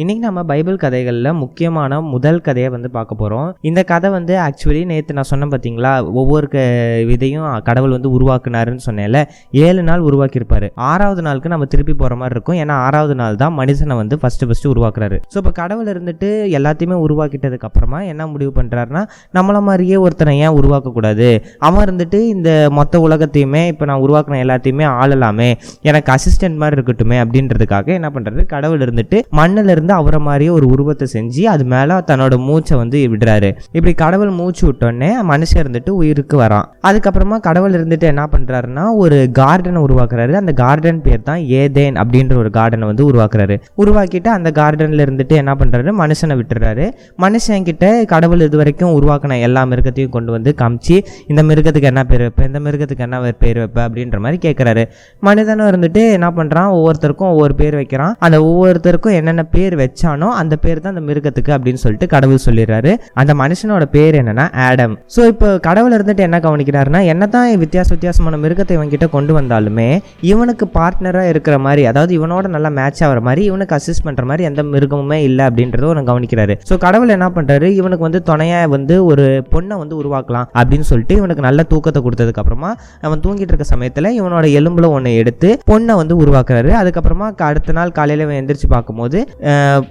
இன்னைக்கு நம்ம பைபிள் கதைகளில் முக்கியமான முதல் கதையை வந்து பார்க்க போகிறோம் இந்த கதை வந்து ஆக்சுவலி நேற்று நான் சொன்னேன் பார்த்தீங்களா ஒவ்வொரு க விதையும் கடவுள் வந்து உருவாக்குனாருன்னு சொன்னேன்ல. ஏழு நாள் உருவாக்கியிருப்பாரு. ஆறாவது நாளுக்கு நம்ம திருப்பி போகிற மாதிரி இருக்கும். ஏன்னா ஆறாவது நாள் தான் மனுஷனை வந்து ஃபஸ்ட்டு ஃபஸ்ட்டு உருவாக்குறாரு. ஸோ இப்போ கடவுள் இருந்துட்டு எல்லாத்தையுமே உருவாக்கிட்டதுக்கு அப்புறமா என்ன முடிவு பண்ணுறாருன்னா நம்மளை மாதிரியே ஒருத்தனை ஏன் உருவாக்கக்கூடாது? அவன் இருந்துட்டு இந்த மொத்த உலகத்தையுமே இப்போ நான் உருவாக்குன எல்லாத்தையுமே ஆளலாமே. எனக்கு அசிஸ்டன்ட் மாதிரி இருக்கட்டுமே அப்படின்றதுக்காக என்ன பண்ணுறது கடவுள் இருந்துட்டு மண்ணில் இருந்து அவரை மாதிரியே ஒரு உருவத்தை செஞ்சு அது மேலே தன்னோட மூச்சை வந்து விடுறாரு. இப்படி கடவுள் மூச்சு விட்டோடனே மனுஷன் இருந்துட்டு உயிருக்கு வரான். அதுக்கப்புறமா கடவுள் இருந்துட்டு என்ன பண்ணுறாருன்னா ஒரு கார்டனை உருவாக்குறாரு. அந்த கார்டன் பேர் தான் ஏதேன் அப்படின்ற ஒரு கார்டனை வந்து உருவாக்குறாரு. உருவாக்கிட்டு அந்த கார்டனில் இருந்துட்டு என்ன பண்ணுறாரு மனுஷனை விட்டுறாரு. மனுஷன் கிட்ட கடவுள் இது வரைக்கும் உருவாக்கின எல்லா மிருகத்தையும் கொண்டு வந்து காமிச்சு இந்த மிருகத்துக்கு என்ன பேர் வைப்பேன் இந்த மிருகத்துக்கு என்ன பேர் வைப்ப? அப்படின்ற மாதிரி கேட்குறாரு மனிதனும் இருந்துட்டு என்ன பண்ணுறான் ஒவ்வொருத்தருக்கும் ஒவ்வொரு பேர் வைக்கிறான். அந்த ஒவ்வொருத்தருக்கும் என்னென்ன பேர் வச்சானோ அந்த பேர் தான் அந்த மிருகத்துக்கு அப்படின்னு சொல்லிட்டு கடவுள் சொல்லிடுறாரு. அந்த மனுஷனோட பேர் என்னன்னா ஆடம். ஸோ இப்போ கடவுள் இருந்துட்டு என்ன கவனிக்கிறாருன்னா என்ன தான் வித்தியாச வித்தியாசமான மிருகத்தை இவன்கிட்ட கொண்டு வந்தாலுமே இவனுக்கு பார்ட்னராக இருக்கிற மாதிரி அதாவது இவனோட நல்லா மேட்ச் ஆகிற மாதிரி இவனுக்கு அசிஸ்ட் பண்ணுற மாதிரி எந்த மிருகமுமே இல்லை அப்படின்றத ஒன்று கவனிக்கிறாரு. ஸோ கடவுள் என்ன பண்ணுறாரு இவனுக்கு வந்து துணையாக வந்து ஒரு பொண்ணை வந்து உருவாக்கலாம் அப்படின்னு சொல்லிட்டு இவனுக்கு நல்ல தூக்கத்தை கொடுத்ததுக்கு அப்புறமா அவன் தூங்கிட்டு இருக்க சமயத்தில் இவனோட எலும்புல ஒன்று எடுத்து பொண்ணை வந்து உருவாக்குறாரு. அதுக்கப்புறமா அடுத்த நாள் காலையில் இவன் எந்திரிச்சு பார்க்கும்போது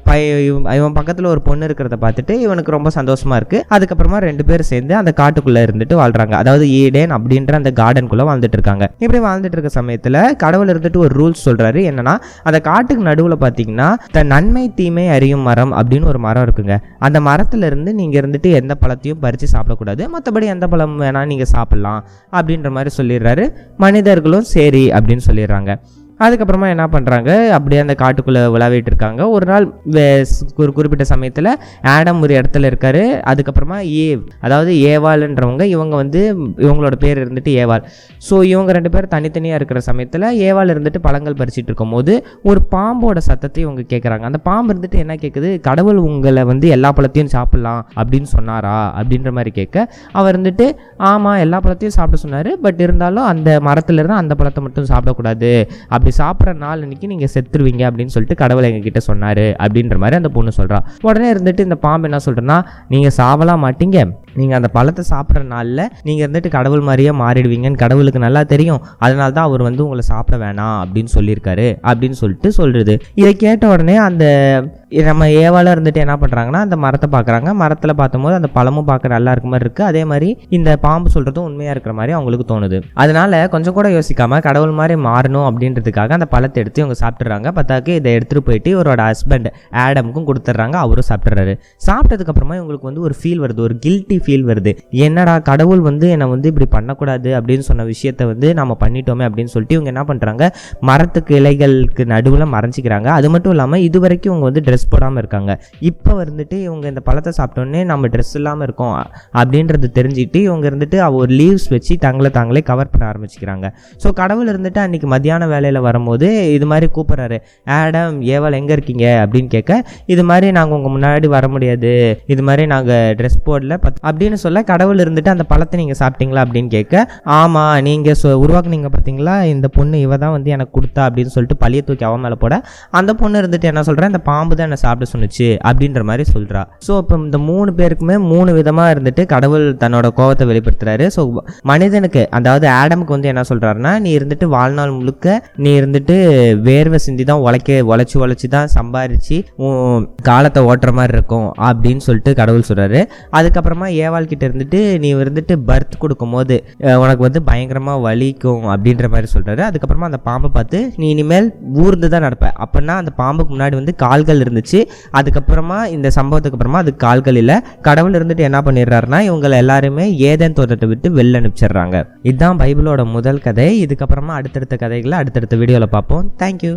பை- இவன் இவன் பக்கத்தில் ஒரு பொண்ணு இருக்கிறத பார்த்துட்டு இவனுக்கு ரொம்ப சந்தோஷமா இருக்கு. அதுக்கப்புறமா ரெண்டு பேரும் சேர்ந்து அந்த காட்டுக்குள்ள இருந்துட்டு வாழ்றாங்க. அதாவது ஈடேன் அப்படின்ற அந்த கார்டனுக்குள்ள வாழ்ந்துட்டு இருக்காங்க. இப்படி வாழ்ந்துட்டு இருக்க சமயத்தில் கடவுள் இருந்துட்டு ஒரு ரூல்ஸ் சொல்றாரு. என்னன்னா அந்த காட்டுக்கு நடுவில் பார்த்தீங்கன்னா தன் நன்மை தீமை அறியும் மரம் அப்படின்னு ஒரு மரம் இருக்குங்க. அந்த மரத்துல இருந்து நீங்க இருந்துட்டு எந்த பழத்தையும் பறித்து சாப்பிடக்கூடாது. மற்றபடி எந்த பழம் வேணா நீங்க சாப்பிடலாம் அப்படின்ற மாதிரி சொல்லிடுறாரு. மனிதர்களும் சரி அப்படின்னு சொல்லிடுறாங்க. அதுக்கப்புறமா என்ன பண்ணுறாங்க அப்படியே அந்த காட்டுக்குள்ளே விளாவிட்டு இருக்காங்க. ஒரு நாள் வே- ஒரு குறிப்பிட்ட சமயத்தில் ஆடம் ஒரு இடத்துல இருக்கார். அதுக்கப்புறமா ஏவ் அதாவது ஏவாள்ன்றவங்க இவங்க வந்து இவங்களோட பேர் இருந்துட்டு ஏவாள். ஸோ இவங்க ரெண்டு பேரும் தனித்தனியாக இருக்கிற சமயத்தில் ஏவாள் இருந்துட்டு பழங்கள் பறிச்சிட்டு இருக்கும்போது ஒரு பாம்போட சத்தத்தை இவங்க கேட்குறாங்க அந்த பாம்பு இருந்துட்டு என்ன கேட்குது கடவுள் உங்களை வந்து எல்லா பழத்தையும் சாப்பிட்லாம் அப்படின்னு சொன்னாரா? அப்படின்ற மாதிரி கேட்க அவர் இருந்துட்டு ஆமாம் எல்லா பழத்தையும் சாப்பிட சொன்னார். பட் இருந்தாலும் அந்த மரத்துலேருந்து அந்த பழத்தை மட்டும் சாப்பிடக்கூடாது. அப்படி சாப்பிட்ற நாள் அன்னைக்கு நீங்கள் செத்துருவீங்க அப்படின்னு சொல்லிட்டு கடவுள் எங்ககிட்ட சொன்னார் அப்படின்ற மாதிரி அந்த பொண்ணு சொல்கிறா உடனே இருந்துட்டு இந்த பாம்பு என்ன சொல்கிறேன்னா நீங்கள் சாவலாம் மாட்டீங்க. நீங்கள் அந்த பழத்தை சாப்பிட்ற நாளில் நீங்கள் இருந்துட்டு கடவுள் மாதிரியே மாறிடுவீங்கன்னு கடவுளுக்கு நல்லா தெரியும். அதனால தான் அவர் வந்து உங்களை சாப்பிட வேணாம் அப்படின்னு சொல்லியிருக்காரு. அப்படின்னு சொல்லிட்டு சொல்கிறது இதை கேட்ட உடனே அந்த நம்ம ஏவால இருந்துட்டு என்ன பண்ணுறாங்கன்னா அந்த மரத்தை பார்க்குறாங்க. மரத்தில் பார்த்தம்போது அந்த பழமும் பார்க்க நல்லா இருக்க மாதிரி இருக்குது அதே மாதிரி இந்த பாம்பு சொல்கிறதும் உண்மையாக இருக்கிற மாதிரி அவங்களுக்கு தோணுது. அதனால கொஞ்சம் கூட யோசிக்காமல் கடவுள் மாதிரி மாறணும் அப்படின்றதுக்காக அந்த பழத்தை எடுத்து இவங்க சாப்பிட்றாங்க பத்தாக்கு இதை எடுத்துகிட்டு போயிட்டு இவரோட ஹஸ்பண்ட் ஆடமுக்கும் கொடுத்துட்றாங்க. அவரும் சாப்பிட்றாரு சாப்பிட்டதுக்கப்புறமா இவங்களுக்கு வந்து ஒரு ஃபீல் வருது. ஒரு கில்ட்டி ஃபீல் வருது. என்னடா கடவுள் வந்து என்னை வந்து இப்படி பண்ணக்கூடாது அப்படின்னு சொன்ன விஷயத்த வந்து நம்ம பண்ணிட்டோமே அப்படின்னு சொல்லிட்டு இவங்க என்ன பண்ணுறாங்க மரத்துக்கு இலைகளுக்கு நடுவில் மறைஞ்சிக்கிறாங்க. அது மட்டும் இல்லாமல் இது வரைக்கும் இவங்க வந்து ட்ரெஸ் போடாமல் இருக்காங்க. இப்போ வந்துட்டு இவங்க இந்த பழத்தை சாப்பிட்டோன்னே நம்ம ட்ரெஸ் இல்லாமல் இருக்கோம் அப்படின்றது தெரிஞ்சுக்கிட்டு இவங்க இருந்துட்டு அவ ஒரு லீவ்ஸ் வச்சு தங்களை தாங்களே கவர் பண்ண ஆரம்பிச்சுக்கிறாங்க. ஸோ கடவுள் இருந்துட்டு அன்னைக்கு மத்தியான வேலையில் வரும்போது இது மாதிரி கூப்பிட்றாரு. ஆடம் ஏவல் எங்கே இருக்கீங்க? அப்படின்னு கேட்க இது மாதிரி நாங்கள் உங்கள் முன்னாடி வர முடியாது. இது மாதிரி நாங்கள் ட்ரெஸ் போடல. பத் அப்படின்னு சொல்ல கடவுள் இருந்துட்டு அந்த பழத்தை நீங்கள் சாப்பிட்டீங்களா அப்படின்னு கேட்க ஆமாம் நீங்கள் சொ உருவாக்குனீங்க பார்த்தீங்களா இந்த பொண்ணு இவ தான் வந்து எனக்கு கொடுத்தா அப்படின்னு சொல்லிட்டு பழிய தூக்கி அவன் மேலே போட அந்த பொண்ணு இருந்துட்டு என்ன சொல்கிறேன் இந்த பாம்பு தான் என்னை சாப்பிட சொன்னிச்சு அப்படின்ற மாதிரி சொல்கிறா ஸோ இப்போ இந்த மூணு பேருக்குமே மூணு விதமாக இருந்துட்டு கடவுள் தன்னோட கோவத்தை வெளிப்படுத்துறாரு. ஸோ மனிதனுக்கு அதாவது ஆடமுக்கு வந்து என்ன சொல்கிறாருன்னா நீ இருந்துட்டு வாழ்நாள் முழுக்க நீ இருந்துட்டு வேர்வை சிந்தி தான் உழைக்க உழைச்சி உழைச்சி தான் சம்பாரித்து காலத்தை ஓட்டுற மாதிரி இருக்கும் அப்படின்னு சொல்லிட்டு கடவுள் சொல்கிறாரு அதுக்கப்புறமா ஏவாள் கிட்ட இருந்துட்டு நீ இருந்துட்டு பர்த் கொடுக்கும்போது போது உனக்கு வந்து பயங்கரமாக வலிக்கும் அப்படின்ற மாதிரி சொல்கிறாரு அதுக்கப்புறமா அந்த பாம்பை பார்த்து நீ இனிமேல் ஊர்ந்து தான் நடப்ப. அப்படின்னா அந்த பாம்புக்கு முன்னாடி வந்து கால்கள் இருந்துச்சு. அதுக்கப்புறமா இந்த சம்பவத்துக்கு அப்புறமா அது கால்கள் இல்லை. கடவுள் இருந்துட்டு என்ன பண்ணிடுறாருன்னா இவங்களை எல்லாருமே ஏதேன் தோட்டத்தை விட்டு வெளில அனுப்பிச்சிடுறாங்க. இதுதான் பைபிளோட முதல் கதை. இதுக்கப்புறமா அடுத்தடுத்த கதைகளை அடுத்தடுத்த வீடியோவில் பார்ப்போம். தேங்க்யூ